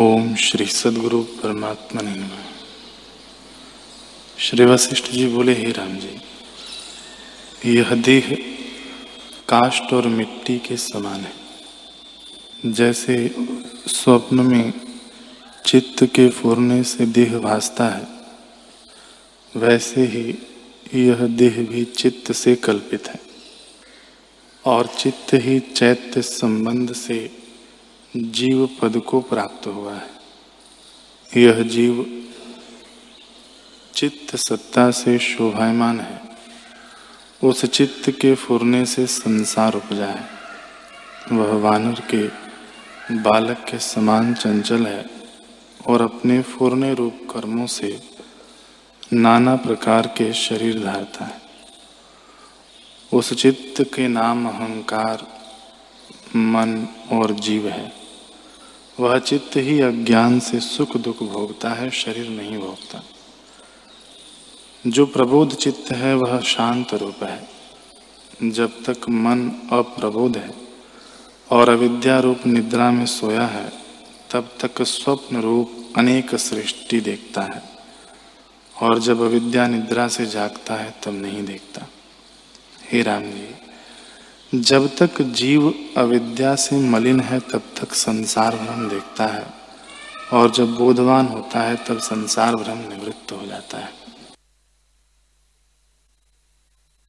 ओम श्री सदगुरु परमात्मा ने श्री वशिष्ठ जी बोले, हे राम जी, यह देह काष्ट और मिट्टी के समान है। जैसे स्वप्न में चित्त के फूरने से देह भासता है, वैसे ही यह देह भी चित्त से कल्पित है और चित्त ही चैत्य संबंध से जीव पद को प्राप्त हुआ है। यह जीव चित्त सत्ता से शोभायमान है। उस चित्त के फुरने से संसार उपजा है। वह वानर के बालक के समान चंचल है और अपने फुरने रूप कर्मों से नाना प्रकार के शरीर धारता है। उस चित्त के नाम अहंकार, मन और जीव है। वह चित्त ही अज्ञान से सुख दुख भोगता है, शरीर नहीं भोगता। जो प्रबोध चित्त है, वह शांत रूप है। जब तक मन अप्रबोध है और अविद्या रूप निद्रा में सोया है, तब तक स्वप्न रूप अनेक सृष्टि देखता है और जब अविद्या निद्रा से जागता है, तब नहीं देखता। हे राम जी। जब तक जीव अविद्या से मलिन है, तब तक संसार भ्रम देखता है। और जब बोधवान होता है, तब संसार भ्रम निवृत्त हो जाता है।